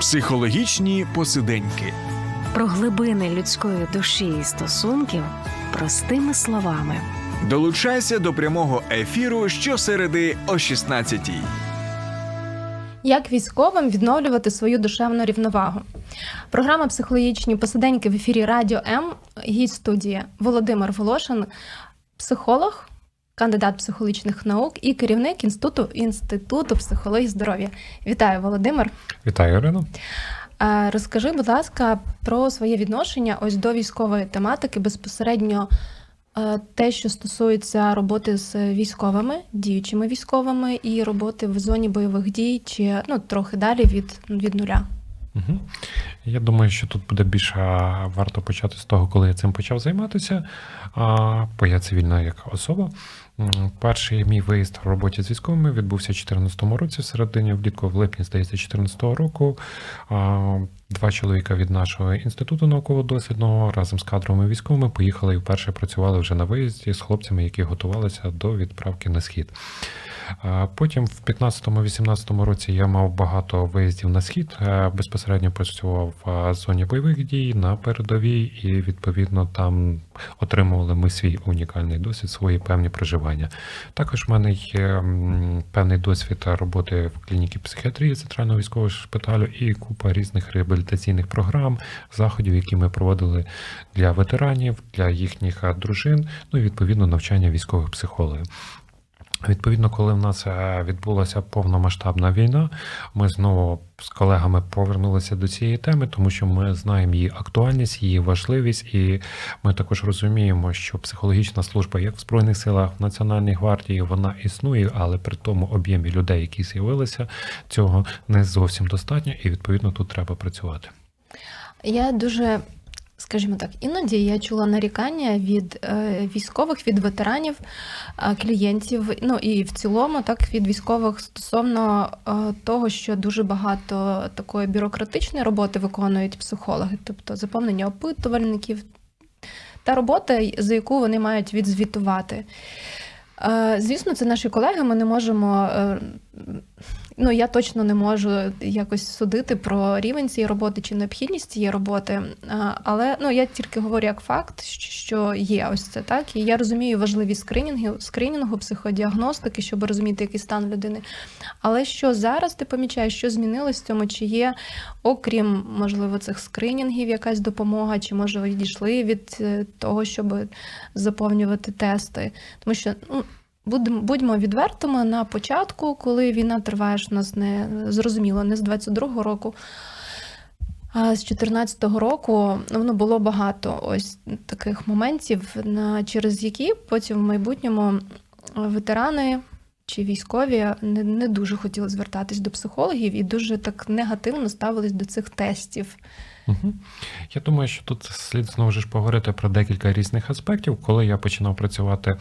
Психологічні посиденьки. Про глибини людської душі і стосунків простими словами. Долучайся до прямого ефіру щосереди о 16-й. Як військовим відновлювати свою душевну рівновагу? Програма психологічні посиденьки в ефірі Радіо М. Гість студії Володимир Волошин, психолог, кандидат психологічних наук і керівник інституту інституту психології здоров'я. Вітаю, Володимир. Вітаю, Ірино. Е, Розкажи, будь ласка, про своє відношення ось до військової тематики безпосередньо. е, Те, що стосується роботи з військовими, діючими військовими, і роботи в зоні бойових дій, чи ну трохи далі від, від нуля. Угу. Я думаю, що тут буде більше варто почати з того, коли я цим почав займатися, а, бо я цивільна як особа. Перший мій виїзд в роботі з військовими відбувся у 2014 році, в середині влітку, в липні, здається, 2014 року. Два чоловіка від нашого інституту науково-дослідного разом з кадровими військовими поїхали і вперше працювали вже на виїзді з хлопцями, які готувалися до відправки на схід. Потім в 15-18 році я мав багато виїздів на схід. Е, Безпосередньо працював в зоні бойових дій на передовій, і відповідно там отримували ми свій унікальний досвід, свої певні проживання. Також в мене є певний досвід роботи в клініці психіатрії центрального військового шпиталю і купа різних реабілітаційних програм, заходів, які ми проводили для ветеранів, для їхніх е, дружин, ну і відповідно навчання військових психологів. Відповідно, коли в нас е, відбулася повномасштабна війна, ми знову з колегами повернулися до цієї теми, тому що ми знаємо її актуальність, її важливість, і ми також розуміємо, що психологічна служба, як в збройних силах, в Національній гвардії, вона існує, але при тому об'ємі людей, які з'явилися, цього не зовсім достатньо, і відповідно тут треба працювати. Я дуже, скажімо так, іноді я чула нарікання від е, військових, від ветеранів, е, клієнтів, ну і в цілому, так від військових стосовно е, того, що дуже багато такої бюрократичної роботи виконують психологи, тобто заповнення опитувальників та робота, за яку вони мають відзвітувати. Звісно, це наші колеги. Ми не можемо. Ну, я точно не можу якось судити про рівень цієї роботи чи необхідність цієї роботи. Е, Але ну я тільки говорю як факт, що є ось це так. І я розумію важливість скринінгів, скринінгу, психодіагностики, щоб розуміти, який стан людини. Але що зараз ти помічаєш, що змінилось в цьому? Чи є, окрім можливо, цих скринінгів, якась допомога, чи може ви відійшли від е, того, щоб заповнювати тести? Тому що ну. Будьмо відвертими на початку, коли війна триває ж нас не зрозуміло, не з 22-го року, а з 14-го року ну, було багато ось таких моментів, на через які потім в майбутньому ветерани чи військові не, не дуже хотіли звертатись до психологів і дуже так негативно ставились до цих тестів. Я думаю, що тут слід знову ж поговорити про декілька різних аспектів. Коли я починав працювати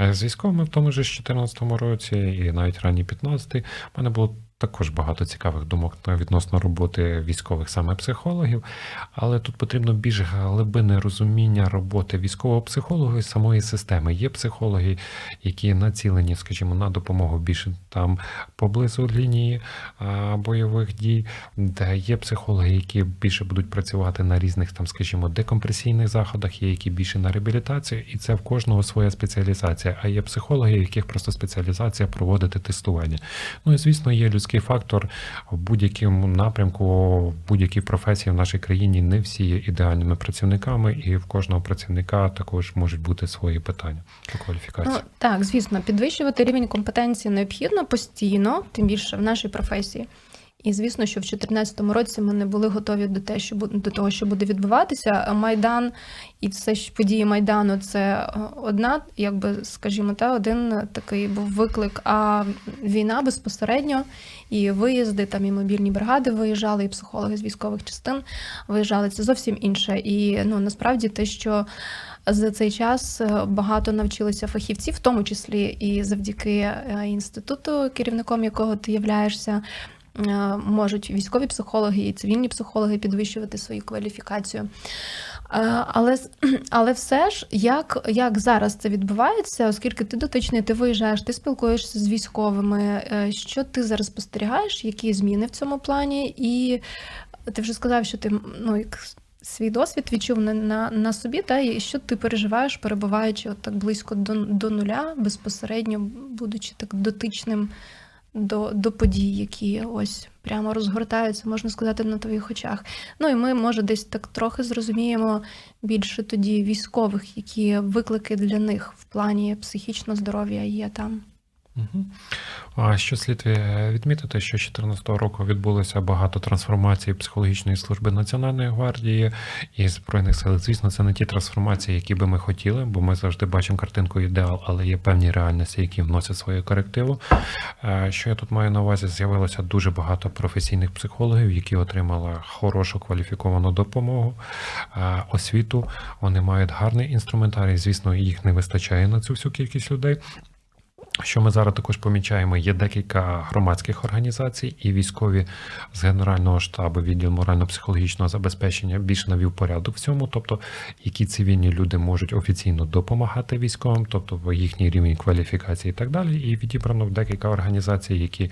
е, з військовими в тому ж 2014 році, і навіть ранні 15-й, в мене було також багато цікавих думок відносно роботи військових саме психологів, але тут потрібно більш глибинне розуміння роботи військового психолога і самої системи. Є психологи, які націлені, скажімо, на допомогу більше там поблизу лінії бойових дій, де є психологи, які більше будуть працювати на різних там, скажімо, декомпресійних заходах, є які більше на реабілітацію, і це в кожного своя спеціалізація. А є психологи, яких просто спеціалізація проводити тестування. Ну і звісно, є людський фактор в будь-якому напрямку, в будь-якій професії в нашій країні не всі є ідеальними працівниками, і в кожного працівника також можуть бути свої питання по кваліфікації. Ну, так, звісно, підвищувати рівень компетенції необхідно постійно, тим більше в нашій професії. І звісно, що в 2014 році ми не були готові до те, що до того, що буде відбуватися. Майдан і все ж події майдану це одна, якби скажімо, та один такий був виклик. А війна безпосередньо і виїзди, там і мобільні бригади виїжджали, і психологи з військових частин виїжджали. Це зовсім інше. І ну насправді те, що за цей час багато навчилися фахівців, в тому числі і завдяки інституту, керівником якого ти являєшся. Можуть військові психологи і цивільні психологи підвищувати свою кваліфікацію. Але але все ж, як як зараз це відбувається, оскільки ти дотичний, ти виїжджаєш, ти спілкуєшся з військовими, е, що ти зараз спостерігаєш, які зміни в цьому плані? І ти вже сказав, що ти ну, як свій досвід відчув на на, на собі, та, і що ти переживаєш, перебуваючи от так близько до до нуля, безпосередньо будучи так дотичним до до подій, які ось прямо розгортаються, можна сказати, на твоїх очах. Ну і ми, може, десь так трохи зрозуміємо більше тоді військових, які виклики для них в плані психічного здоров'я є там. А що слід відмітити, що 2014 року відбулося багато трансформацій психологічної служби Національної гвардії і збройних сил. Звісно, це не ті трансформації, які би ми хотіли, бо ми завжди бачимо картинку ідеал, але є певні реальності, які вносять свою корективу. Що я тут маю на увазі? З'явилося дуже багато професійних психологів, які отримали хорошу кваліфіковану допомогу, освіту. Вони мають гарний інструментарій. Звісно, їх не вистачає на цю всю кількість людей. Що ми зараз також помічаємо, є декілька громадських організацій і військові з Генерального штабу відділ морально-психологічного забезпечення більш навів порядок в цьому, тобто які цивільні люди можуть офіційно допомагати військовим, тобто їхній рівень кваліфікації і так далі. І відібрано декілька організацій, які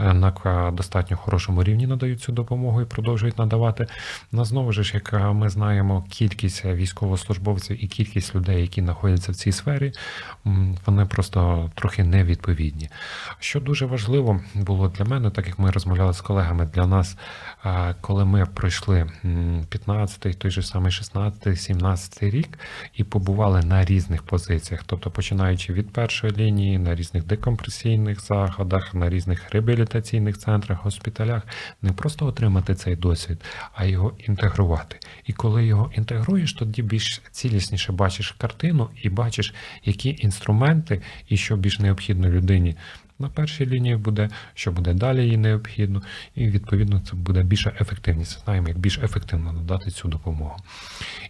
е, на достатньо хорошому рівні надають цю допомогу і продовжують надавати. На знову ж, як ми знаємо, кількість військовослужбовців і кількість людей, які знаходяться в цій сфері, вони просто трохи трохи невідповідні. Що дуже важливо було для мене, так як ми розмовляли з колегами, для нас, коли ми пройшли 15-й, той же самий 16-й, 17-й рік і побували на різних позиціях, тобто починаючи від першої лінії, на різних декомпресійних заходах, на різних реабілітаційних центрах, госпіталях, не просто отримати цей досвід, а його інтегрувати. І коли його інтегруєш, тоді більш цілісніше бачиш картину і бачиш, які інструменти і що більш необхідно людині на першій лінії буде, що буде далі їй необхідно, і відповідно це буде більша ефективність. Знаємо, як більш ефективно надати цю допомогу.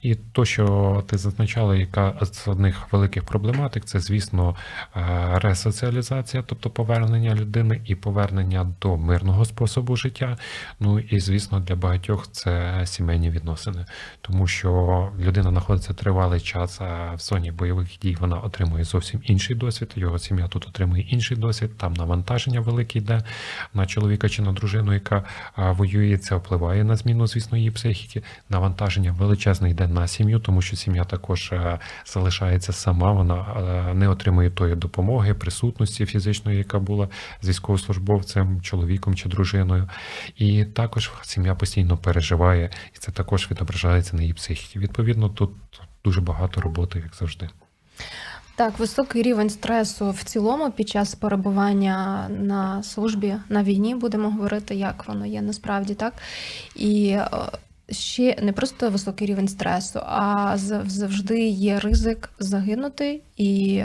І то, що ти зазначала, яка з одних великих проблематик, це, звісно, е, ресоціалізація, тобто повернення людини і повернення до мирного способу життя. Ну і, звісно, для багатьох це сімейні відносини, тому що людина знаходиться тривалий час в зоні бойових дій, вона отримує зовсім інший досвід, його сім'я тут отримує інший досвід там навантаження велике йде на чоловіка чи на дружину, яка воює, це впливає на зміну, звісно, її психіки. Навантаження величезне йде на сім'ю, тому що сім'я також е, залишається сама, вона е, не отримує тої допомоги, присутності фізичної, яка була з військовослужбовцем, чоловіком чи дружиною. І також сім'я постійно переживає, і це також відображається на її психіці. Відповідно, тут дуже багато роботи, як завжди. Так, високий рівень стресу в цілому під час перебування на службі на війні, будемо говорити, як воно є насправді так. І е, ще не просто високий рівень стресу, а завжди є ризик загинути, і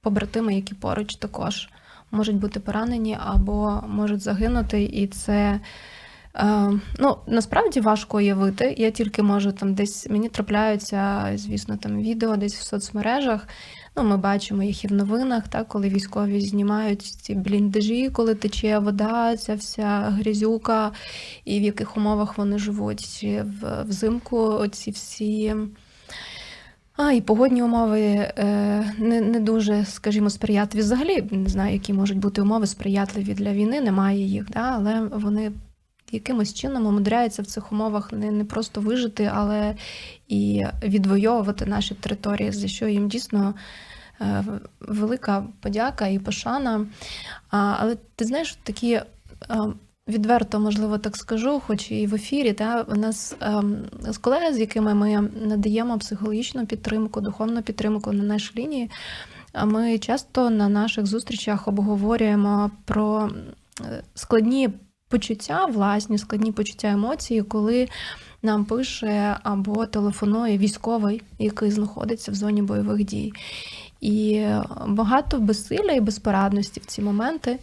побратими, які поруч також можуть бути поранені або можуть загинути, і це. Е, ну, насправді важко уявити. Я тільки можу там десь мені трапляються, звісно, там відео десь в соцмережах. Ну, Ми бачимо їх і в новинах, так, коли військові знімають ці бліндажі, коли тече вода, ця вся грязюка, і в яких умовах вони живуть. Чи взимку оці всі. А, і погодні умови е, не не дуже, скажімо, сприятливі. Взагалі не знаю, які можуть бути умови сприятливі для війни, немає їх, да, але вони якимось чином умудряються в цих умовах не не просто вижити, але і відвоювати наші території, за що їм дійсно е, велика подяка і пошана. Але ти знаєш, такі. Е, відверто, можливо, так скажу, хоч і в ефірі, та у нас ем, з колеги, з якими ми надаємо психологічну підтримку, духовну підтримку на нашій лінії. Ми часто на наших зустрічах обговорюємо про е, складні почуття, власні складні почуття емоції, коли нам пише або телефонує військовий, який знаходиться в зоні бойових дій. І багато безсилля і безпорадності в ці моменти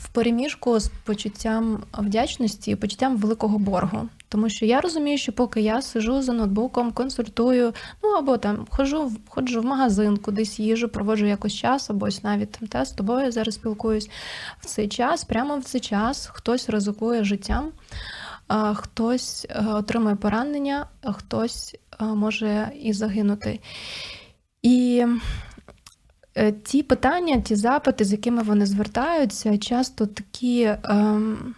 в переміжку з почуттям вдячності і почуттям великого боргу. Тому що я розумію, що поки я сижу за ноутбуком, консультую, ну або там ходжу, ходжу в магазин, кудись їжу, проводжу якось час, або ось навіть там те з тобою зараз спілкуюсь в цей час, прямо в цей час хтось ризикує життям. хтось е, отримує поранення, хтось е, може і загинути. І ті питання, ті запити, з якими вони звертаються, часто такі. Ем,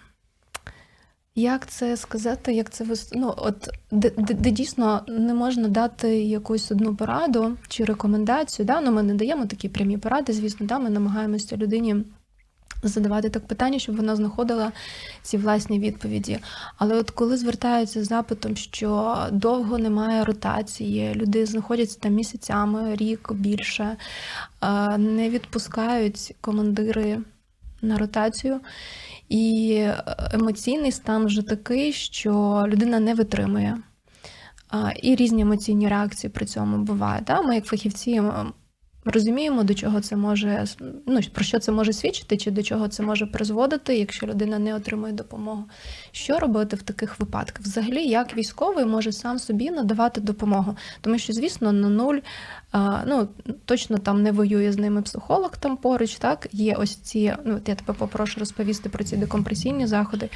як це сказати, як це ну, от де, де, де дійсно не можна дати якусь одну пораду чи рекомендацію. Да? Ну, ми не даємо такі прямі поради, звісно, да? ми намагаємося людині задавати так питання, щоб вона знаходила ці власні відповіді. Але от коли звертаються з запитом, що довго немає ротації, люди знаходяться там місяцями, рік більше, е, не відпускають командири на ротацію. І е, емоційний стан вже такий, що людина не витримує. І різні емоційні реакції при цьому бувають. Ми, як фахівці, розуміємо, до чого це може ну, про що це може свідчити, чи до чого це може призводити, якщо людина не отримує допомогу. Що робити в таких випадках? Взагалі, як військовий може сам собі надавати допомогу? Тому що, звісно, на нуль ну, точно там не воює з ними психолог там поруч. Так є ось ці. Ну, от я тебе попрошу розповісти про ці декомпресійні заходи.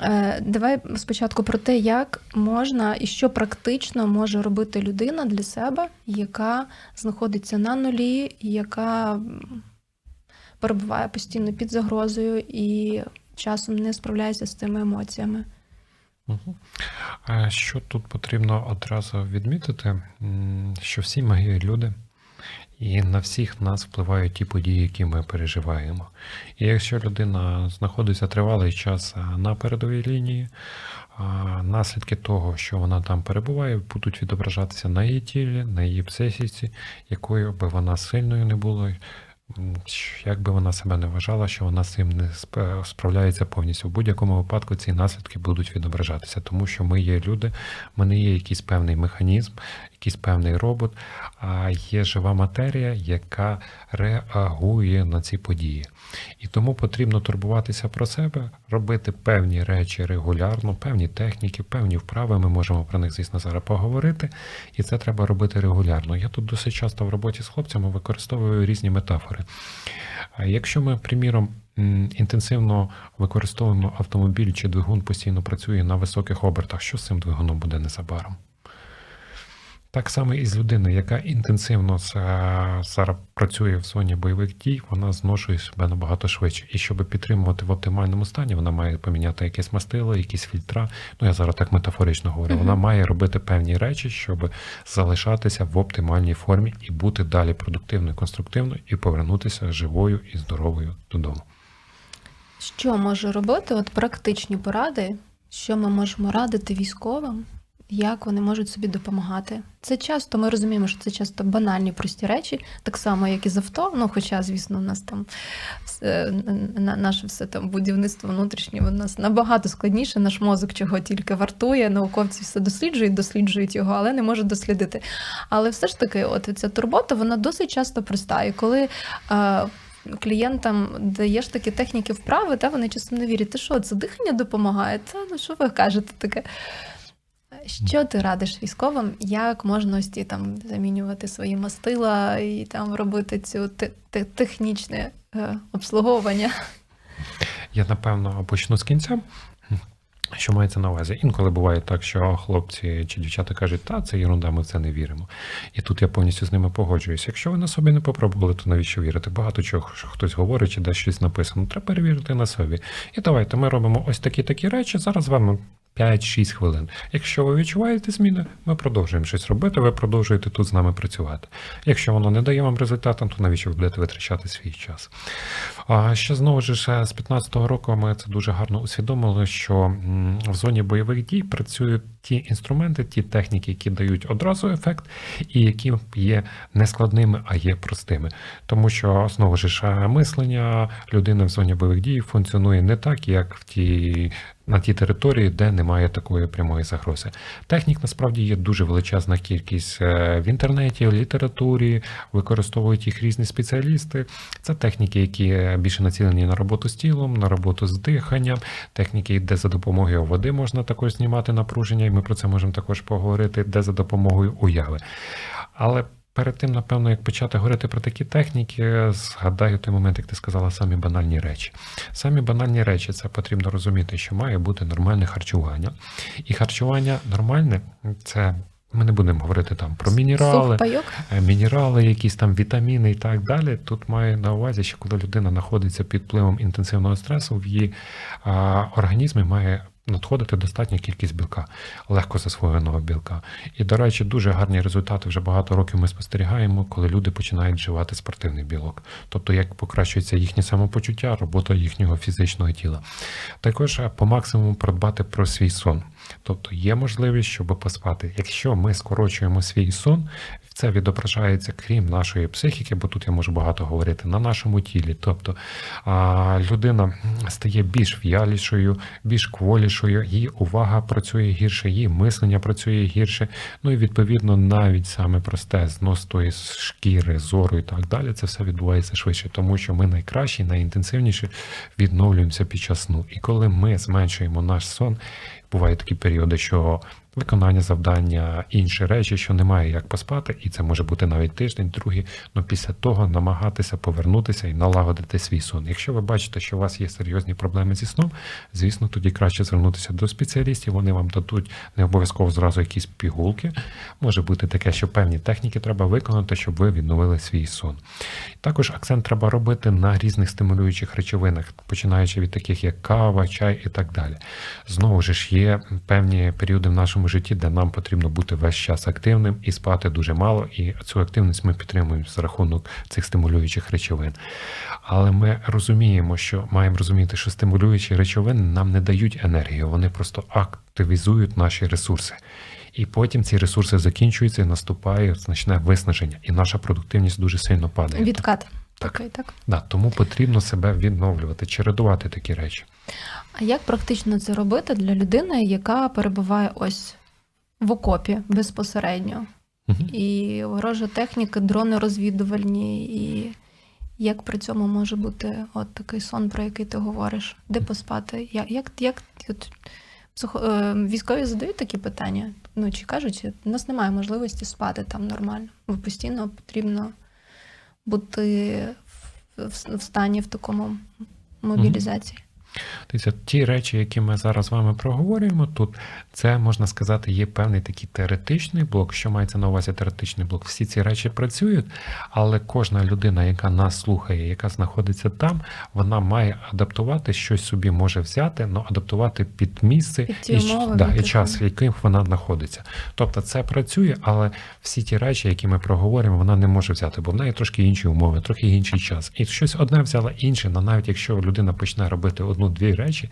Е, Давай спочатку про те, як можна і що практично може робити людина для себе, яка знаходиться на нулі, яка перебуває постійно під загрозою і часом не справляється з цими емоціями. Що тут потрібно одразу відмітити, що всі ми люди, і на всіх нас впливають ті події, які ми переживаємо. І якщо людина знаходиться тривалий час на передовій лінії, наслідки того, що вона там перебуває, будуть відображатися на її тілі, на її психіці, якою би вона сильною не була. Як би вона себе не вважала, що вона з цим не справляється повністю. В будь-якому випадку ці наслідки будуть відображатися, тому що ми є люди, ми не є якийсь певний механізм, якийсь певний робот, а є жива матерія, яка реагує на ці події. І тому потрібно турбуватися про себе, робити певні речі регулярно, певні техніки, певні вправи. Ми можемо про них, звісно, зараз поговорити. І це треба робити регулярно. Я тут досить часто в роботі з хлопцями використовую різні метафори. Якщо ми, приміром, інтенсивно використовуємо автомобіль чи двигун постійно працює на високих обертах, що з цим двигуном буде незабаром? Так само і з людиною, яка інтенсивно зараз працює в зоні бойових дій, вона зношує себе набагато швидше. І щоб підтримувати в оптимальному стані, вона має поміняти якесь мастило, якісь фільтра. Ну я зараз так метафорично говорю. Вона має робити певні речі, щоб залишатися в оптимальній формі і бути далі продуктивною, конструктивною і повернутися живою і здоровою додому. Що може робити? От практичні поради, що ми можемо радити військовим, як вони можуть собі допомагати. Це часто ми розуміємо, що це часто банальні прості речі, так само, як і з авто. Ну, хоча, звісно, у нас там все, на- наше все там будівництво внутрішнє у нас набагато складніше. Наш мозок чого тільки вартує. Науковці все досліджують, досліджують його, але не можуть дослідити. Але все ж таки, от ця турбота, вона досить часто проста. І коли е, клієнтам даєш такі техніки вправи, та вони часто не вірять. Ти що, це дихання допомагає? Та ну що ви кажете таке? Що ти радиш військовим, як можна ось ті там замінювати свої мастила і там робити цю те- те- технічне е, обслуговування? Я напевно почну з кінця. Що мається на увазі? Інколи буває так, що хлопці чи дівчата кажуть, та це ерунда, ми в це не віримо. І тут я повністю з ними погоджуюся. Якщо ви на собі не попробували, то навіщо вірити? Багато чого що хтось говорить чи десь щось написано. Треба перевірити на собі. І давайте ми робимо ось такі такі речі. Зараз з вами 5-6 хвилин. Якщо ви відчуваєте зміни, ми продовжуємо щось робити, ви продовжуєте тут з нами працювати. Якщо воно не дає вам результату, то навіщо ви будете витрачати свій час? А ще знову ж з 15-го року ми це дуже гарно усвідомили, що в зоні бойових дій працюють ті інструменти, ті техніки, які дають одразу ефект, і які є не складними, а є простими. Тому що знову ж е, мислення людини в зоні бойових дій функціонує не так, як в тій. На тій території, де немає такої прямої загрози. Технік насправді є дуже величезна кількість е, в інтернеті, в літературі, використовують їх різні спеціалісти. Це техніки, які більше націлені на роботу з тілом, на роботу з диханням, техніки, де за допомогою води можна також знімати напруження, і ми про це можемо також поговорити, де за допомогою уяви. Але перед тим, напевно, як почати говорити про такі техніки, згадаю той момент, як ти сказала, самі банальні речі. Самі банальні речі це потрібно розуміти, що має бути нормальне харчування. І харчування нормальне це. Ми не будемо говорити там про мінерали, е, мінерали, якісь там вітаміни і так далі. Тут має на увазі, що коли людина знаходиться під впливом інтенсивного стресу, в її а, організмі має надходити достатня кількість білка, легко засвоєного білка. І, до речі, дуже гарні результати вже багато років ми спостерігаємо, коли люди починають вживати спортивний білок. Тобто, як покращується їхнє самопочуття, робота їхнього фізичного тіла. Також е, по максимуму продбати про свій сон. Тобто є можливість, щоб поспати. Якщо ми скорочуємо свій сон, це відображається крім нашої психіки, бо тут я можу багато говорити, на нашому тілі. Тобто людина стає більш в'ялішою, більш кволішою, її увага працює гірше, її мислення працює гірше. Ну і відповідно навіть саме просте знос тої шкіри, зору і так далі. Це все відбувається швидше, тому що ми найкращі, найінтенсивніше відновлюємося під час сну. І коли ми зменшуємо наш сон, бувають такі періоди, що виконання завдання, інші речі, що немає як поспати, і це може бути навіть тиждень, другий. Ну після того намагатися повернутися і налагодити свій сон. Якщо ви бачите, що у вас є серйозні проблеми зі сном, звісно, тоді краще звернутися до спеціалістів. Вони вам дадуть не обов'язково зразу якісь пігулки. Може бути таке, що певні техніки треба виконати, щоб ви відновили свій сон. Також акцент треба робити на різних стимулюючих речовинах, починаючи від таких як кава, чай і так далі. Знову ж є певні періоди в нашому житті, де нам потрібно бути весь час активним і спати дуже мало, і цю активність ми підтримуємо за рахунок цих стимулюючих речовин. Але ми розуміємо, що маємо розуміти, що стимулюючі речовини нам не дають енергію, вони просто активізують наші ресурси. І потім ці ресурси закінчуються і наступає значне виснаження, і наша продуктивність дуже сильно падає. Відкат. Так. Такий, так. Да, тому потрібно себе відновлювати, чередувати такі речі. А як практично це робити для людини, яка перебуває ось в окопі безпосередньо? Мгм. І ворожа техніка, дрони розвідувальні, і як при цьому може бути от такий сон, про який ти говориш? Де поспати? Як, як, як от, психо, е, військові задають такі питання? Ну чи кажуть, у нас немає можливості спати там нормально, бо постійно потрібно бути в, в, в стані в такому мобілізації. Дивіться, ті речі, які ми зараз з вами проговорюємо тут, це можна сказати, є певний такий теоретичний блок. Що мається на увазі теоретичний блок? Всі ці речі працюють, але кожна людина, яка нас слухає, яка знаходиться там, вона має адаптувати щось собі може взяти, але адаптувати під місце Під і, умови, да, і час, в яким вона знаходиться. Тобто це працює, але всі ті речі, які ми проговорюємо, вона не може взяти, бо в неї трошки інші умови, трохи інший час. І щось одне взяла інше, але навіть якщо людина почне робити одну-дві речі,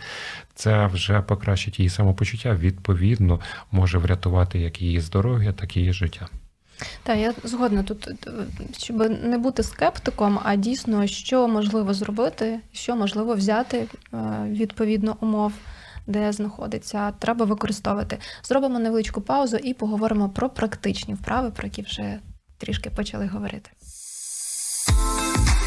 це вже покращить її самопочуття, відповідно, може врятувати як її здоров'я, так і її життя. Так, я згодна тут, щоб не бути скептиком, а дійсно, що можливо зробити, що можливо взяти е, відповідно умов, де знаходиться, треба використовувати. Зробимо невеличку паузу і поговоримо про практичні вправи, про які вже трішки почали говорити.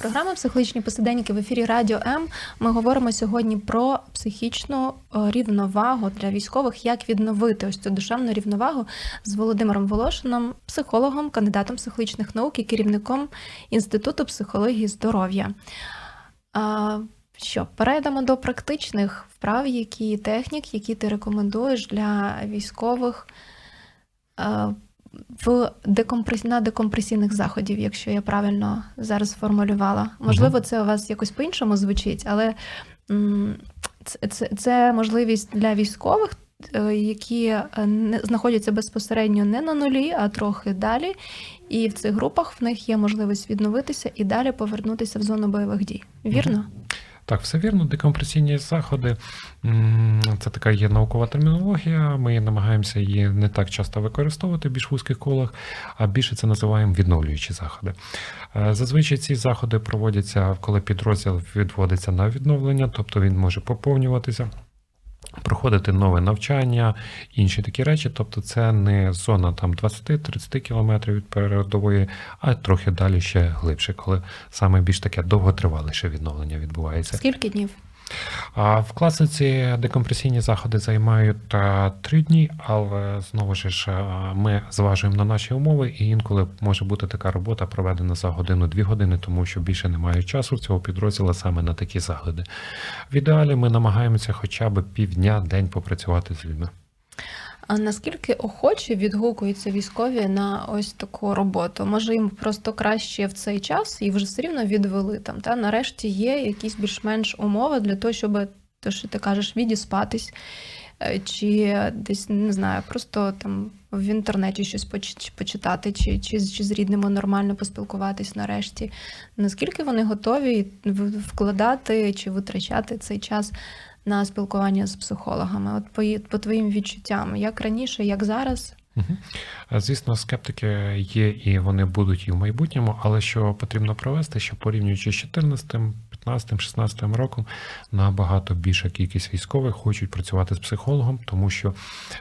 Програма Психологічні посиденьки в ефірі Радіо М. Ми говоримо сьогодні про психічну е, рівновагу для військових, як відновити ось цю душевну рівновагу з Володимиром Волошином, психологом, кандидатом психологічних наук і керівником Інституту психології здоров'я. Що, перейдемо до практичних вправ, які технік, які ти рекомендуєш для військових е, в декомпрес... на декомпресійних заходів, якщо я правильно зараз сформулювала. Можливо, це у вас якось по-іншому звучить, але це, це, це можливість для військових, е, які е, знаходяться безпосередньо не на нулі, а трохи далі. І в цих групах в них є можливість відновитися і далі повернутися в зону бойових дій. Вірно? Так, все вірно, декомпресійні заходи це така є наукова термінологія. Ми намагаємося її не так часто використовувати в більш вузьких колах, а більше це називаємо відновлюючі заходи. Е, Зазвичай ці заходи проводяться, коли підрозділ відводиться на відновлення, тобто він може поповнюватися. Проходити нове навчання, інші такі речі. Тобто, це не зона там 20-30 кілометрів від передової, а трохи далі ще глибше, коли саме більш таке довготриваліше відновлення відбувається. Скільки днів? В класиці декомпресійні заходи займають е, три дні, але знову ж е, ми зважуємо на наші умови, і інколи може бути така робота проведена за годину-дві години, тому що більше немає часу цього підрозділу саме на такі заходи. В ідеалі ми намагаємося хоча б півдня день попрацювати з людьми. А наскільки охоче відгукуються військові на ось таку роботу? Може їм просто краще в цей час і вже все рівно відвели там. Та нарешті є якісь більш-менш умови для того, щоб то, що ти кажеш, відіспатись, е, чи десь не знаю, просто там в інтернеті щось почитати, чи, чи, чи з рідними нормально поспілкуватись нарешті. Наскільки вони готові вкладати чи витрачати цей час на спілкування з психологами? От по, по твоїм відчуттям, як раніше, як зараз? Угу. Звісно, скептики є і вони будуть і в майбутньому, але що потрібно провести, що порівнюючи з 14 15-16 роком набагато більша кількість військових хочуть працювати з психологом, тому що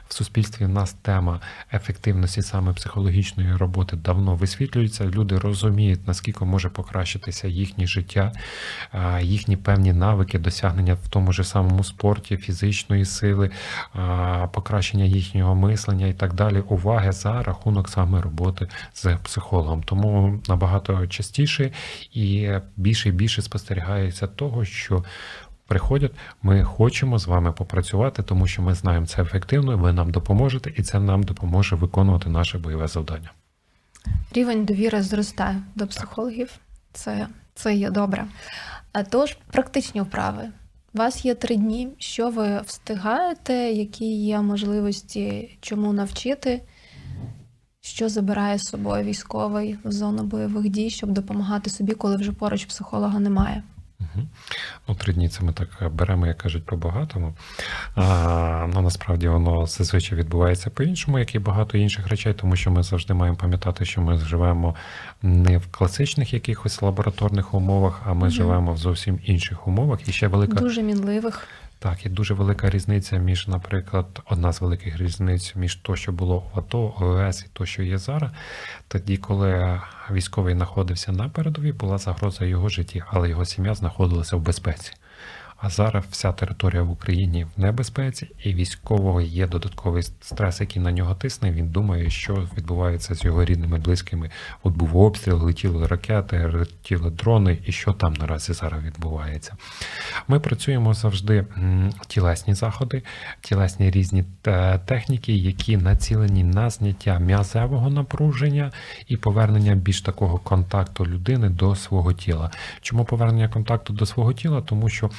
в суспільстві в нас тема ефективності саме психологічної роботи давно висвітлюється. Люди розуміють, наскільки може покращитися їхнє життя, їхні певні навики, досягнення в тому ж самому спорті, фізичної сили, покращення їхнього мислення і так далі. Уваги за рахунок саме роботи з психологом. Тому набагато частіше і більше і більше спостерігаємо домагається того, що приходять, ми хочемо з вами попрацювати, тому що ми знаємо це ефективно, ви нам допоможете, і це нам допоможе виконувати наше бойове завдання. Рівень довіри зростає до психологів. Це, Це є добре. А тож практичні вправи. У вас є три дні. Що ви встигаєте, які є можливості чому навчити? Що забирає з собою військовий в зону бойових дій, щоб допомагати собі, коли вже поруч психолога немає? Угу. Ну, три дні це ми так беремо, як кажуть, по-багатому. А, Ну насправді воно зазвичай відбувається по-іншому, як і багато інших речей, тому що ми завжди маємо пам'ятати, що ми живемо не в класичних якихось лабораторних умовах, а ми угу. живемо в зовсім інших умовах. І ще велика дуже мінливих. Так, є дуже велика різниця між, наприклад, одна з великих різниць між то, що було в АТО, ОС і то, що є зараз. Тоді, коли військовий знаходився на передовій, була загроза його житті, але його сім'я знаходилася в безпеці. А зараз вся територія в Україні в небезпеці, і військового є додатковий стрес, який на нього тисне. Він думає, що відбувається з його рідними, близькими. От був обстріл, летіли ракети, летіли дрони, і що там наразі зараз відбувається. Ми працюємо завжди тілесні заходи, тілесні різні техніки, які націлені на зняття м'язевого напруження і повернення більш такого контакту людини до свого тіла. Чому повернення контакту до свого тіла? Тому що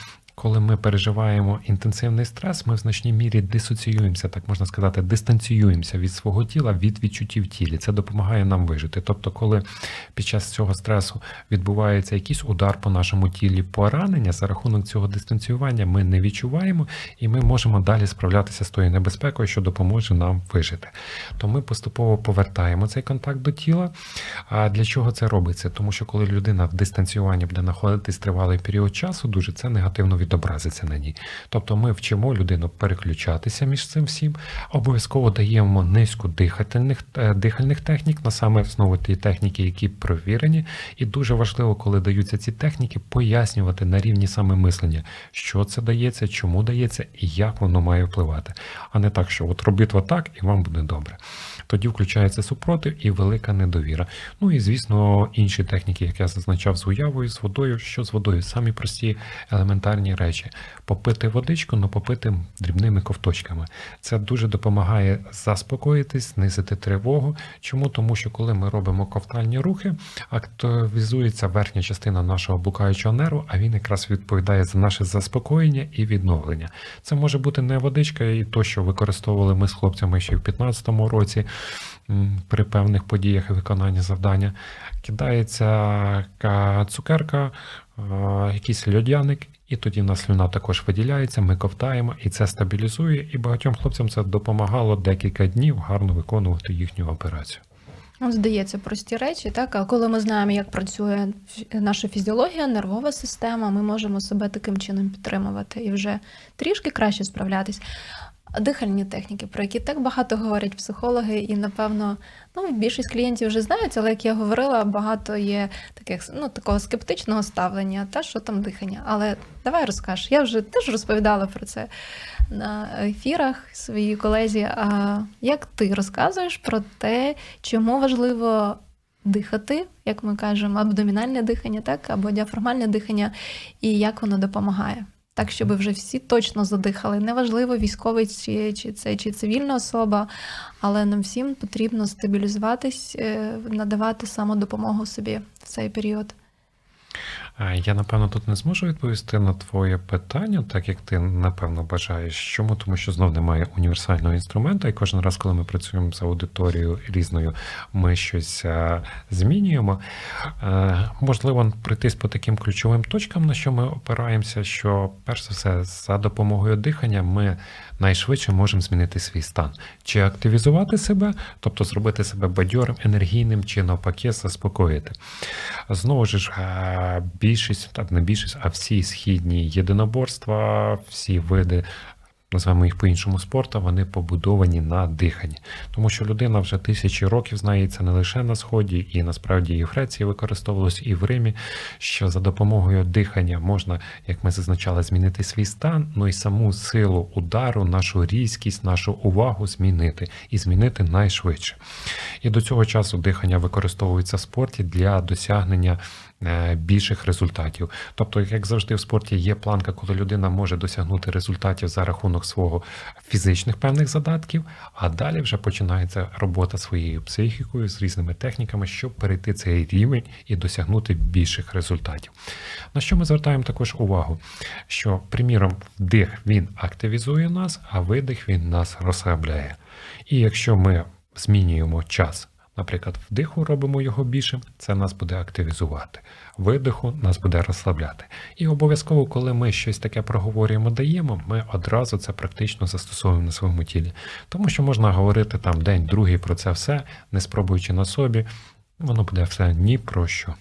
коли ми переживаємо інтенсивний стрес, ми в значній мірі дисоціюємося, так можна сказати, дистанціюємося від свого тіла, від відчуттів тілі. Це допомагає нам вижити. Тобто, коли під час цього стресу відбувається якийсь удар по нашому тілі, поранення, за рахунок цього дистанціювання ми не відчуваємо і ми можемо далі справлятися з тою небезпекою, що допоможе нам вижити. То ми поступово повертаємо цей контакт до тіла. А для чого це робиться? Тому що коли людина в дистанціюванні буде знаходитись тривалий період часу, дуже це негативно відбувається відобразиться на ній. Тобто ми вчимо людину переключатися між цим всім, обов'язково даємо низку дихательних е, дихальних технік, на саме знову ті техніки, які провірені. І дуже важливо, коли даються ці техніки, пояснювати на рівні саме мислення, що це дається, чому дається і як воно має впливати. А не так, що от робіть отак і вам буде добре. Тоді включається супротив і велика недовіра. Ну і звісно, інші техніки, як я зазначав, з уявою, з водою, що з водою, самі прості елементарні речі. Попити водичку, але попити дрібними ковточками. Це дуже допомагає заспокоїтись, знизити тривогу. Чому? Тому що коли ми робимо ковтальні рухи, активізується верхня частина нашого блукаючого нерву, а він якраз відповідає за наше заспокоєння і відновлення. Це може бути не водичка, і то, що використовували ми з хлопцями ще в 2015 році при певних подіях і виконанні завдання. Кидається цукерка, якийсь льодяник, і тоді в нас слюна також виділяється, ми ковтаємо, і це стабілізує. І багатьом хлопцям це допомагало декілька днів гарно виконувати їхню операцію. Ну, Здається, прості речі, так. А коли ми знаємо, як працює наша фізіологія, нервова система, ми можемо себе таким чином підтримувати і вже трішки краще справлятись. Дихальні техніки, про які так багато говорять психологи, і напевно, ну більшість клієнтів вже знають, але як я говорила, багато є таких ну такого скептичного ставлення, та що там дихання. Але давай розкажеш. Я вже теж розповідала про це на ефірах своїй колезі. А як ти розказуєш про те, чому важливо дихати, як ми кажемо, абдомінальне дихання, так або діафрагмальне дихання, і як воно допомагає? Так, щоб вже всі точно задихали. Неважливо, військовий чи, чи це чи цивільна особа, але нам всім потрібно стабілізуватись, е, надавати самодопомогу собі в цей період. Я напевно тут не зможу відповісти на твоє питання, так як ти напевно бажаєш. Чому? Тому що знов немає універсального інструменту, і кожен раз, коли ми працюємо з аудиторією різною, ми щось змінюємо. Можливо, прийтись по таким ключовим точкам, на що ми опираємося, що перш за все, за допомогою дихання ми найшвидше можемо змінити свій стан, чи активізувати себе, тобто зробити себе бадьорим, енергійним, чи навпаки, заспокоїти. Знову ж, більшість, так не більшість, а всі східні єдиноборства, всі види називаємо їх по-іншому спорту, вони побудовані на диханні. Тому що людина вже тисячі років знається не лише на Сході, і насправді і в Греції використовувалось, і в Римі, що за допомогою дихання можна, як ми зазначали, змінити свій стан, ну і саму силу удару, нашу різкість, нашу увагу змінити і змінити найшвидше. І до цього часу дихання використовується в спорті для досягнення. Е, більших результатів. Тобто, як завжди, в спорті є планка, коли людина може досягнути результатів за рахунок свого фізичних певних задатків, а далі вже починається робота своєю психікою з різними техніками, щоб перейти цей рівень і досягнути більших результатів. На що ми звертаємо також увагу? Що, приміром, вдих він активізує нас, а видих він нас розслабляє. І якщо ми змінюємо час Наприклад, вдиху робимо його більшим, це нас буде активізувати. Видиху нас буде розслабляти. І обов'язково, коли ми щось таке проговорюємо, даємо, ми одразу це практично застосовуємо на своєму тілі. Тому що можна говорити там день, другий про це все, не спробуючи на собі, воно буде все ні про що.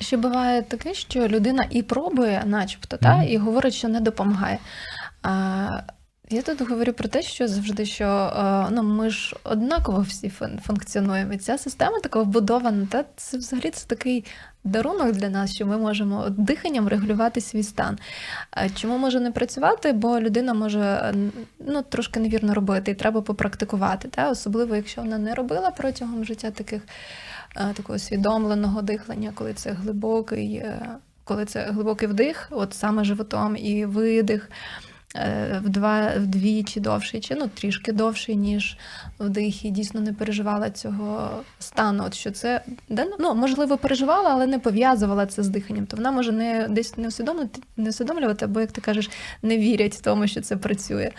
Ще буває таке, що людина і пробує, начебто, mm-hmm. та, і говорить, що не допомагає. А, я тут говорю про те, що завжди що е, ну ми ж однаково всі функціонуємо. Ця система така вбудована, та це взагалі це такий дарунок для нас, що ми можемо диханням регулювати свій стан. Чому може не працювати? Бо людина може ну, трошки невірно робити, і треба попрактикувати. Та? Особливо, якщо вона не робила протягом життя таких е, такого усвідомленого дихання, коли це глибокий, е, коли це глибокий вдих, от саме животом і видих. Е, в два вдвічі довший, чи ну трішки довший, ніж вдих, і дійсно не переживала цього стану. От що це ну, можливо переживала, але не пов'язувала це з диханням. То вона може не десь не усвідомлювати, не усвідомлювати, або як ти кажеш, не вірять тому, що це працює.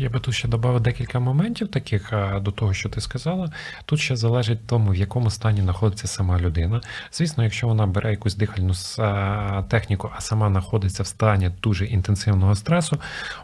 Я би тут ще додав декілька моментів, таких до того, що ти сказала. Тут ще залежить тому, в якому стані знаходиться сама людина. Звісно, якщо вона бере якусь дихальну техніку, а сама знаходиться в стані дуже інтенсивного стресу,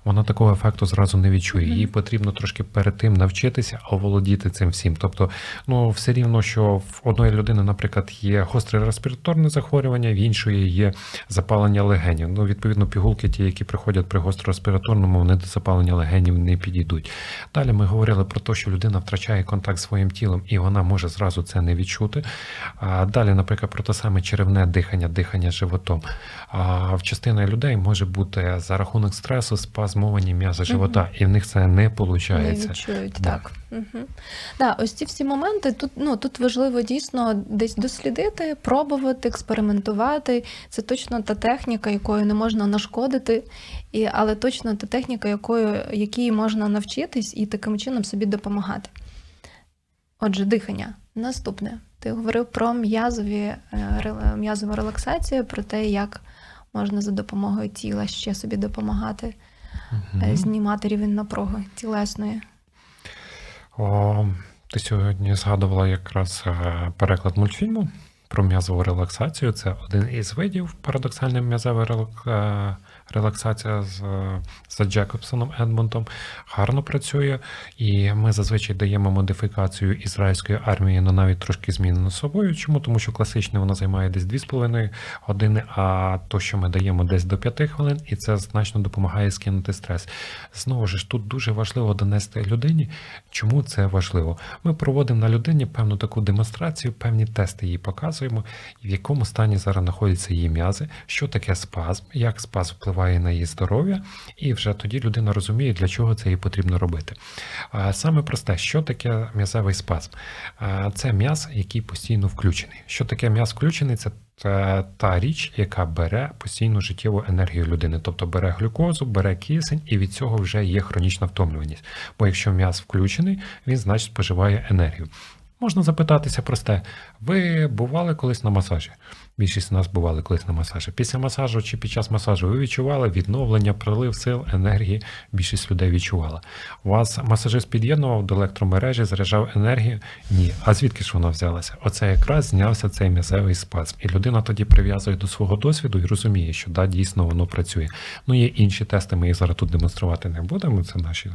вона такого ефекту зразу не відчує. Їй потрібно трошки перед тим навчитися оволодіти цим всім. Тобто, ну все рівно, що в одної людини, наприклад, є гостре респіраторне захворювання, в іншої є запалення легенів. Ну, відповідно, пігулки, ті, які приходять при гостро-респіраторному, вони до запалення легенів не підійдуть. Далі ми говорили про те, що людина втрачає контакт з своїм тілом і вона може зразу це не відчути. Далі, наприклад, про те саме черевне дихання, дихання животом. А в частини людей може бути за рахунок стресу спазмовані м'язи живота, угу. і в них це не виходить. Не відчують, да. так. Угу. Да, ось ці всі моменти тут ну тут важливо дійсно десь дослідити, пробувати, експериментувати. Це точно та техніка, якою не можна нашкодити, і, але точно та техніка, якою якій можна навчитись і таким чином собі допомагати. Отже, дихання. Наступне. Ти говорив про м'язові, е, м'язову релаксацію, про те, як можна за допомогою тіла ще собі допомагати, угу. знімати рівень напруги тілесної. О, Ти сьогодні згадувала якраз е, переклад мультфільму про м'язову релаксацію. Це один із видів парадоксальної м'язової релаксації релаксація з за Джекобсоном Едмонтом гарно працює, і ми зазвичай даємо модифікацію ізраїльської армії на навіть трошки змінено собою. Чому? Тому що класичне вона займає десь 2,5 години, а то, що ми даємо десь до 5 хвилин, і це значно допомагає скинути стрес. Знову ж тут дуже важливо донести людині, чому це важливо. Ми проводимо на людині певну таку демонстрацію, певні тести їй показуємо, в якому стані зараз знаходяться її м'язи, що таке спазм, як спазм впливає впливає на її здоров'я, і вже тоді людина розуміє, для чого це їй потрібно робити. Саме просте, що таке м'язевий спазм? Це м'яз, який постійно включений. Що таке м'яз включений? Це та річ, яка бере постійну життєву енергію людини, тобто бере глюкозу, бере кисень, і від цього вже є хронічна втомлюваність. Бо якщо м'яз включений, він значить споживає енергію. Можна запитатися просте: ви бували колись на масажі? Більшість з нас бували колись на масажі. Після масажу чи під час масажу ви відчували відновлення, прилив сил, енергії. Більшість людей відчувала. У вас масажист під'єднував до електромережі, заряджав енергію? Ні. А звідки ж вона взялася? Оце якраз знявся цей м'язевий спазм. І людина тоді прив'язує до свого досвіду і розуміє, що да, дійсно воно працює. Ну, є інші тести, ми їх зараз тут демонструвати не будемо. Це наші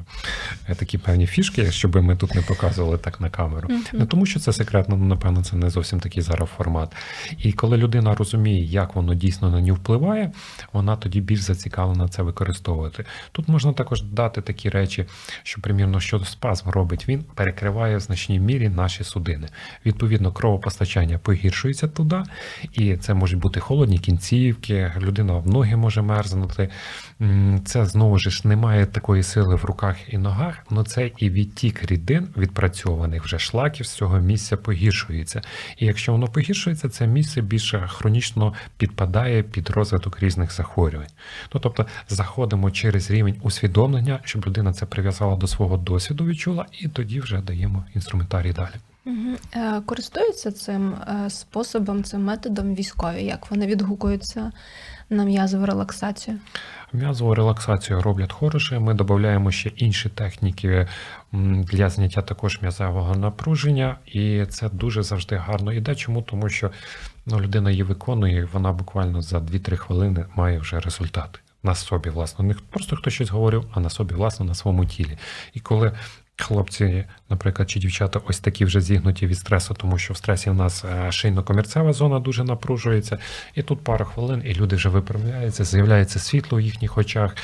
е, такі певні фішки, щоб ми тут не показували так на камеру. Не тому, що це секретно, ну, напевно, це не зовсім такий зараз формат. І коли людина розуміє, як воно дійсно на нього впливає, вона тоді більш зацікавлена це використовувати. Тут можна також дати такі речі, що, примірно, що спазм робить, він перекриває в значній мірі наші судини. Відповідно, кровопостачання погіршується туди, і це можуть бути холодні кінцівки, людина в ноги може мерзнути. Це знову ж немає такої сили в руках і ногах, але це і відтік рідин відпрацьованих вже шлаків з цього місця погіршується. І якщо воно погіршується, це місце більше хронічно підпадає під розвиток різних захворювань. Ну тобто заходимо через рівень усвідомлення, щоб людина це прив'язала до свого досвіду, відчула, і тоді вже даємо інструментарій далі. Угу. Користуються цим е, способом, цим методом військові, як вони відгукуються на м'язову релаксацію? М'язову релаксацію роблять хороше. Ми додаємо ще інші техніки для зняття також м'язового напруження, і це дуже завжди гарно іде. Чому? Тому що ну, людина її виконує, і вона буквально за 2-3 хвилини має вже результати. На собі, власне, не просто хтось щось говорив, а на собі, власне, на своєму тілі. І коли Хлопці, наприклад, чи дівчата ось такі вже зігнуті від стресу, тому що в стресі в нас е, шийно-комірцева зона дуже напружується, і тут пара хвилин, і люди вже виправляються, з'являється світло в їхніх очах.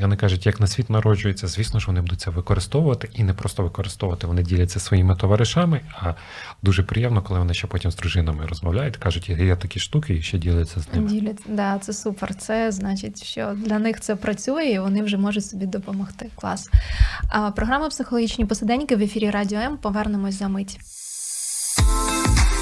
Вони кажуть, як на світ народжується, звісно ж, вони будуть це використовувати і не просто використовувати. Вони діляться своїми товаришами. А дуже приємно, коли вони ще потім з дружинами розмовляють, кажуть, є такі штуки, і ще діляться з ними. Діляться, да, це супер. Це значить, що для них це працює, і вони вже можуть собі допомогти. Клас. Програма психологічні посиденьки в ефірі Радіо М. Повернемось за мить.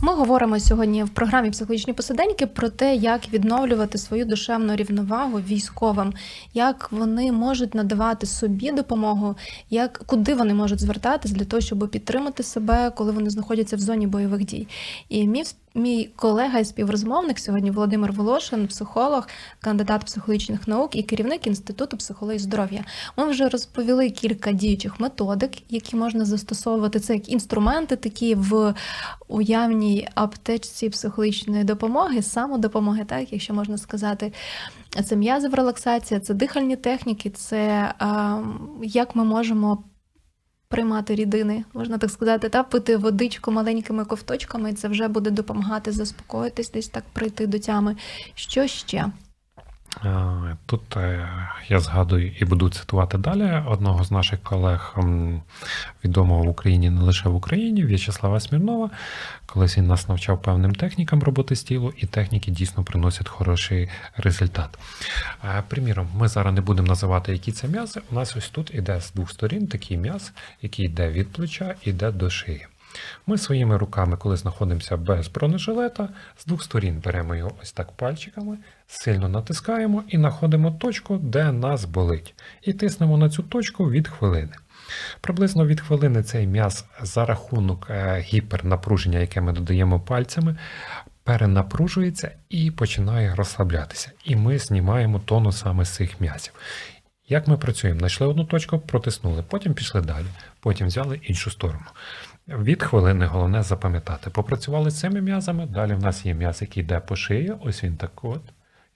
Ми говоримо сьогодні в програмі психологічні посиденьки про те, як відновлювати свою душевну рівновагу військовим, як вони можуть надавати собі допомогу, як куди вони можуть звертатись для того, щоб підтримати себе, коли вони знаходяться в зоні бойових дій. І мій Мій колега і співрозмовник сьогодні Володимир Волошин, психолог, кандидат психологічних наук і керівник інституту психології здоров'я. Ми вже розповіли кілька діючих методик, які можна застосовувати. Це як інструменти, такі в уявній аптечці психологічної допомоги, самодопомоги, так якщо можна сказати. Це м'язова релаксація, це дихальні техніки, це а, як ми можемо приймати рідини, можна так сказати, та пити водичку маленькими ковточками, і це вже буде допомагати заспокоїтись, десь так прийти до тями. Що ще? Тут е, я згадую і буду цитувати далі одного з наших колег, відомого в Україні не лише в Україні, В'ячеслава Смірнова. Колись він нас навчав певним технікам роботи з тілу, і техніки дійсно приносять хороший результат. Приміром, ми зараз не будемо називати, які це м'язи. У нас ось тут іде з двох сторін такий м'яз, який йде від плеча, іде до шиї. Ми своїми руками, коли знаходимося без бронежилета, з двох сторін беремо його ось так пальчиками, сильно натискаємо і знаходимо точку, де нас болить. І тиснемо на цю точку від хвилини. Приблизно від хвилини цей м'яз за рахунок е, гіпернапруження, яке ми додаємо пальцями, перенапружується і починає розслаблятися. І ми знімаємо тонус саме з цих м'язів. Як ми працюємо? Знайшли одну точку, протиснули, потім пішли далі, потім взяли іншу сторону. Від хвилини головне запам'ятати. Попрацювали з цими м'язами. Далі в нас є м'яз, який йде по шиї. Ось він так от.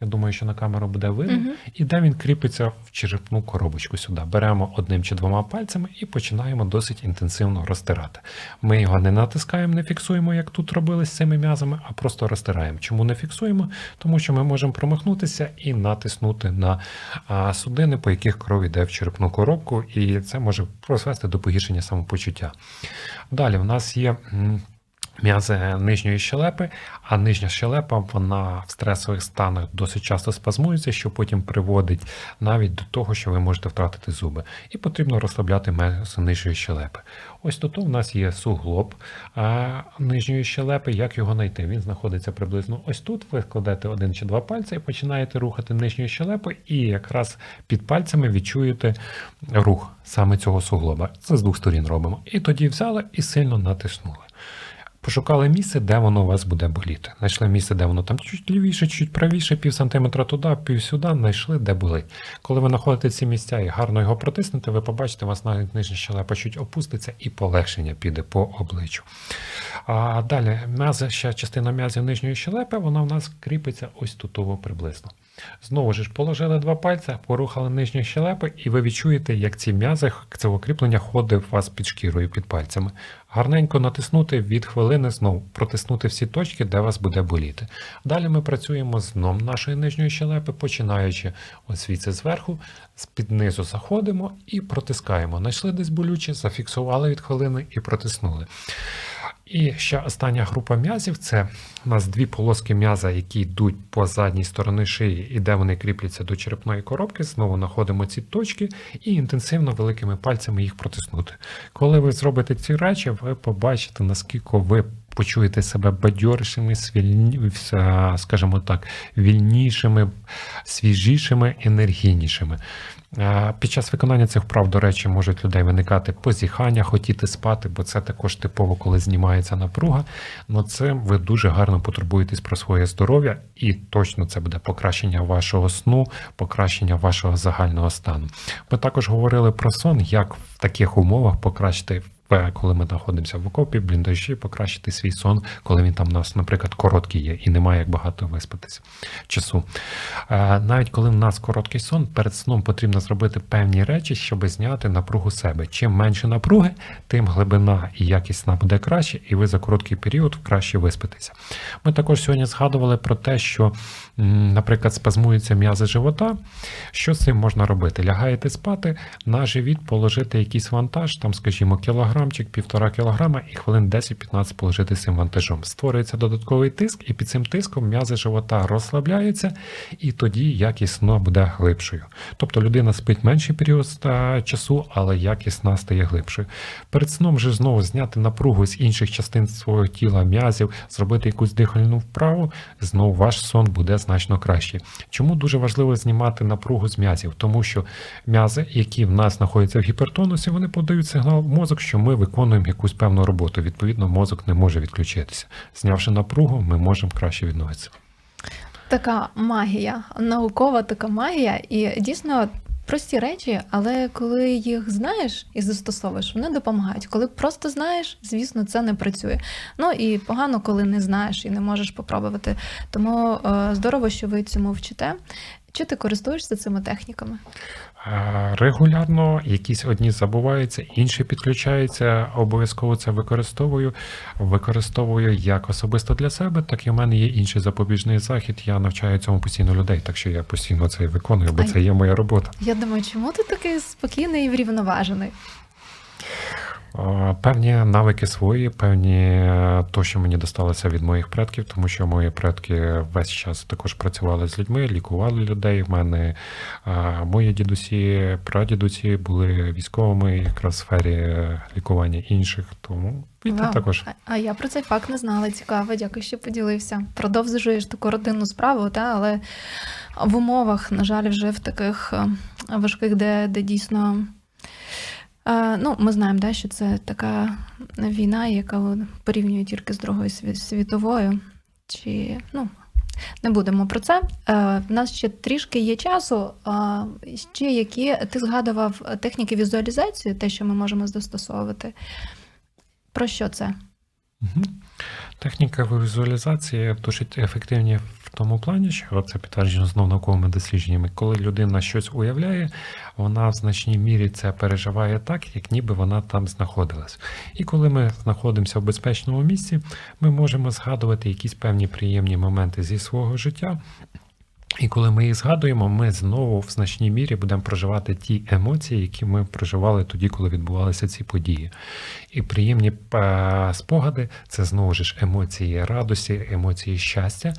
Я думаю, що на камеру буде видно. Мгм. І де він кріпиться в черепну коробочку сюди. Беремо одним чи двома пальцями і починаємо досить інтенсивно розтирати. Ми його не натискаємо, не фіксуємо, як тут робили з цими м'язами, а просто розтираємо. Чому не фіксуємо? Тому що ми можемо промахнутися і натиснути на судини, по яких кров йде в черепну коробку, і це може призвести до погіршення самопочуття. Далі в нас є. М'язи нижньої щелепи, а нижня щелепа вона в стресових станах досить часто спазмується, що потім приводить навіть до того, що ви можете втратити зуби. І потрібно розслабляти м'язи нижньої щелепи. Ось тут у нас є суглоб а, нижньої щелепи. Як його знайти? Він знаходиться приблизно ось тут. Ви кладете один чи два пальці і починаєте рухати нижньою щелепою, і якраз під пальцями відчуєте рух саме цього суглоба. Це з двох сторін робимо. І тоді взяли і сильно натиснули. Пошукали місце, де воно у вас буде боліти. Знайшли місце, де воно там чуть лівіше, чуть правіше, пів сантиметра туди, пів сюди, знайшли, де болить. Коли ви знаходите ці місця і гарно його протиснете, ви побачите, у вас навіть нижня щелепа чуть опуститься і полегшення піде по обличчю. А далі м'язи, ще частина м'язів нижньої щелепи, вона в нас кріпиться ось тутово приблизно. Знову ж положили два пальця, порухали нижню щелепу, і ви відчуєте, як ці м'язи, це укріплення ходить у вас під шкірою, під пальцями. Гарненько натиснути від хвилини знову, протиснути всі точки, де вас буде боліти. Далі ми працюємо з дном нашої нижньої щелепи, починаючи ось звідси зверху, з-під низу заходимо і протискаємо. Знайшли десь болюче, зафіксували від хвилини і протиснули. І ще остання група м'язів це у нас дві полоски м'яза, які йдуть по задній стороні шиї, і де вони кріпляться до черепної коробки. Знову знаходимо ці точки і інтенсивно великими пальцями їх протиснути. Коли ви зробите ці речі, ви побачите, наскільки ви почуєте себе бадьорішими, скажімо так, вільнішими, свіжішими, енергійнішими. Е, Під час виконання цих вправ, до речі, можуть людей виникати позіхання, хотіти спати, бо це також типово, коли знімається напруга. Но це ви дуже гарно потурбуєтесь про своє здоров'я, і точно це буде покращення вашого сну, покращення вашого загального стану. Ми також говорили про сон, як в таких умовах покращити. Коли ми знаходимося в окопі, бліндажі, покращити свій сон, коли він там у нас, наприклад, короткий є і немає як багато виспатися часу. Е, Навіть коли в нас короткий сон, перед сном потрібно зробити певні речі, щоб зняти напругу себе. Чим менше напруги, тим глибина і якість сна буде краще, і ви за короткий період краще виспитеся. Ми також сьогодні згадували про те, що, наприклад, спазмуються м'язи живота. Що з цим можна робити? Лягаєте спати, на живіт положити якийсь вантаж, там, скажімо, кілограмчик, півтора кілограма, і хвилин 10-15 положити цим вантажом. Створюється додатковий тиск, і під цим тиском м'язи живота розслабляються, і тоді якість сну буде глибшою. Тобто людина спить менший період часу, але якість сна стає глибшою. Перед сном же знову зняти напругу з інших частин свого тіла, м'язів, зробити якусь дихальну вправу, знову ваш сон буде значно кращий. Чому дуже важливо знімати напругу з м'язів? Тому що м'язи, які в нас знаходяться в гіпертонусі, вони подають сигнал в мозок, що ми виконуємо якусь певну роботу. Відповідно, мозок не може відключитися. Знявши напругу, ми можемо краще відновитися. Така магія, наукова така магія, і дійсно прості речі, але коли їх знаєш і застосовуєш, вони допомагають. Коли просто знаєш, звісно, це не працює. Ну і погано, коли не знаєш і не можеш попробувати. Тому е, здорово, що ви цьому вчите. Чи ти користуєшся цими техніками? Е, Регулярно якісь одні забуваються, інші підключаються. Обов'язково це використовую. Використовую як особисто для себе, так і в мене є інший запобіжний захід. Я навчаю цьому постійно людей, так що я постійно це виконую, бо це є моя робота. Я думаю, чому ти такий спокійний і врівноважений? Певні навики свої, певні е, то, що мені досталося від моїх предків, тому що мої предки весь час також працювали з людьми, лікували людей. В мене мої дідусі, прадідусі були військовими якраз в сфері лікування інших. Тому і ти також. А, я про цей факт не знала. Цікаво, дякую, що поділився. Продовжуєш таку родинну справу, та але в умовах, на жаль, вже в таких е, важких, де, де дійсно ну, ми знаємо, да, що це така війна, яка порівнює тільки з Другою світовою. Чи ну не будемо про це. Е, У нас ще трішки є часу. Ще які ти згадував техніки візуалізації, те, що ми можемо застосовувати. Про що це? Угу. Техніка візуалізації досить ефективні в тому плані, що це підтверджено знову науковими дослідженнями. Коли людина щось уявляє, вона в значній мірі це переживає так, як ніби вона там знаходилась. І коли ми знаходимося в безпечному місці, ми можемо згадувати якісь певні приємні моменти зі свого життя. І коли ми їх згадуємо, ми знову в значній мірі будемо проживати ті емоції, які ми проживали тоді, коли відбувалися ці події. І приємні е, спогади це знову ж емоції радості, емоції щастя.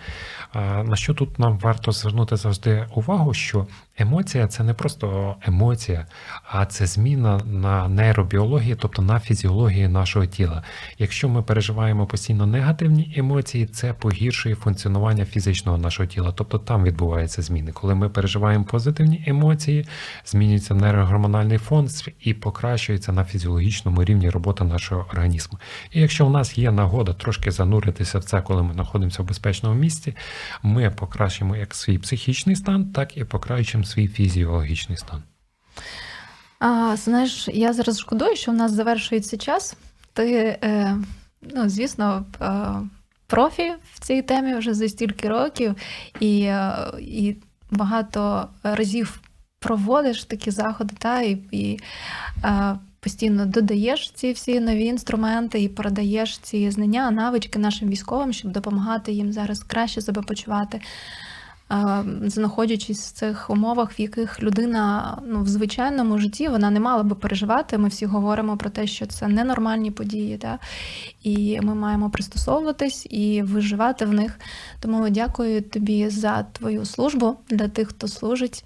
На що тут нам варто звернути завжди увагу, що емоція це не просто емоція, а це зміна на нейробіології, тобто на фізіології нашого тіла. Якщо ми переживаємо постійно негативні емоції, це погіршує функціонування фізичного нашого тіла, тобто там відбуваються зміни. Коли ми переживаємо позитивні емоції, змінюється нейрогормональний фон і покращується на фізіологічному рівні робота нашого організму. І якщо у нас є нагода трошки зануритися в це, коли ми знаходимося в безпечному місці, ми покращимо як свій психічний стан, так і покращимо свій фізіологічний стан. А, Знаєш, я зараз шкодую, що в нас завершується час. Ти, е, ну, звісно, е, профі в цій темі вже за стільки років, і, е, і багато разів проводиш такі заходи, та, і, і е, постійно додаєш ці всі нові інструменти і передаєш ці знання, навички нашим військовим, щоб допомагати їм зараз краще себе почувати знаходячись в цих умовах, в яких людина ну, в звичайному житті вона не мала би переживати. Ми всі говоримо про те, що це ненормальні події, да? і ми маємо пристосовуватись і виживати в них. Тому дякую тобі за твою службу для тих, хто служить,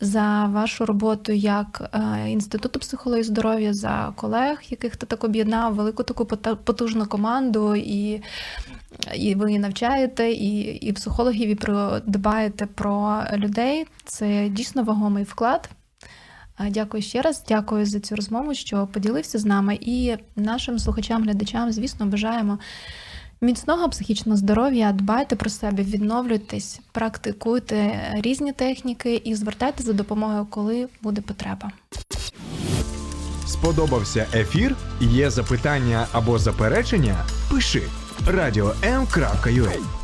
за вашу роботу як е, інституту психології здоров'я, за колег, яких ти так об'єднав, велику таку потужну команду і і ви навчаєте, і і психологів, і про дбаєте про людей. Це дійсно вагомий вклад. Дякую ще раз, дякую за цю розмову, що поділився з нами. І нашим слухачам, глядачам, звісно, бажаємо міцного психічного здоров'я, дбайте про себе, відновлюйтесь, практикуйте різні техніки і звертайте за допомогою, коли буде потреба. Сподобався ефір? Є запитання або заперечення? Пиши радіом.ua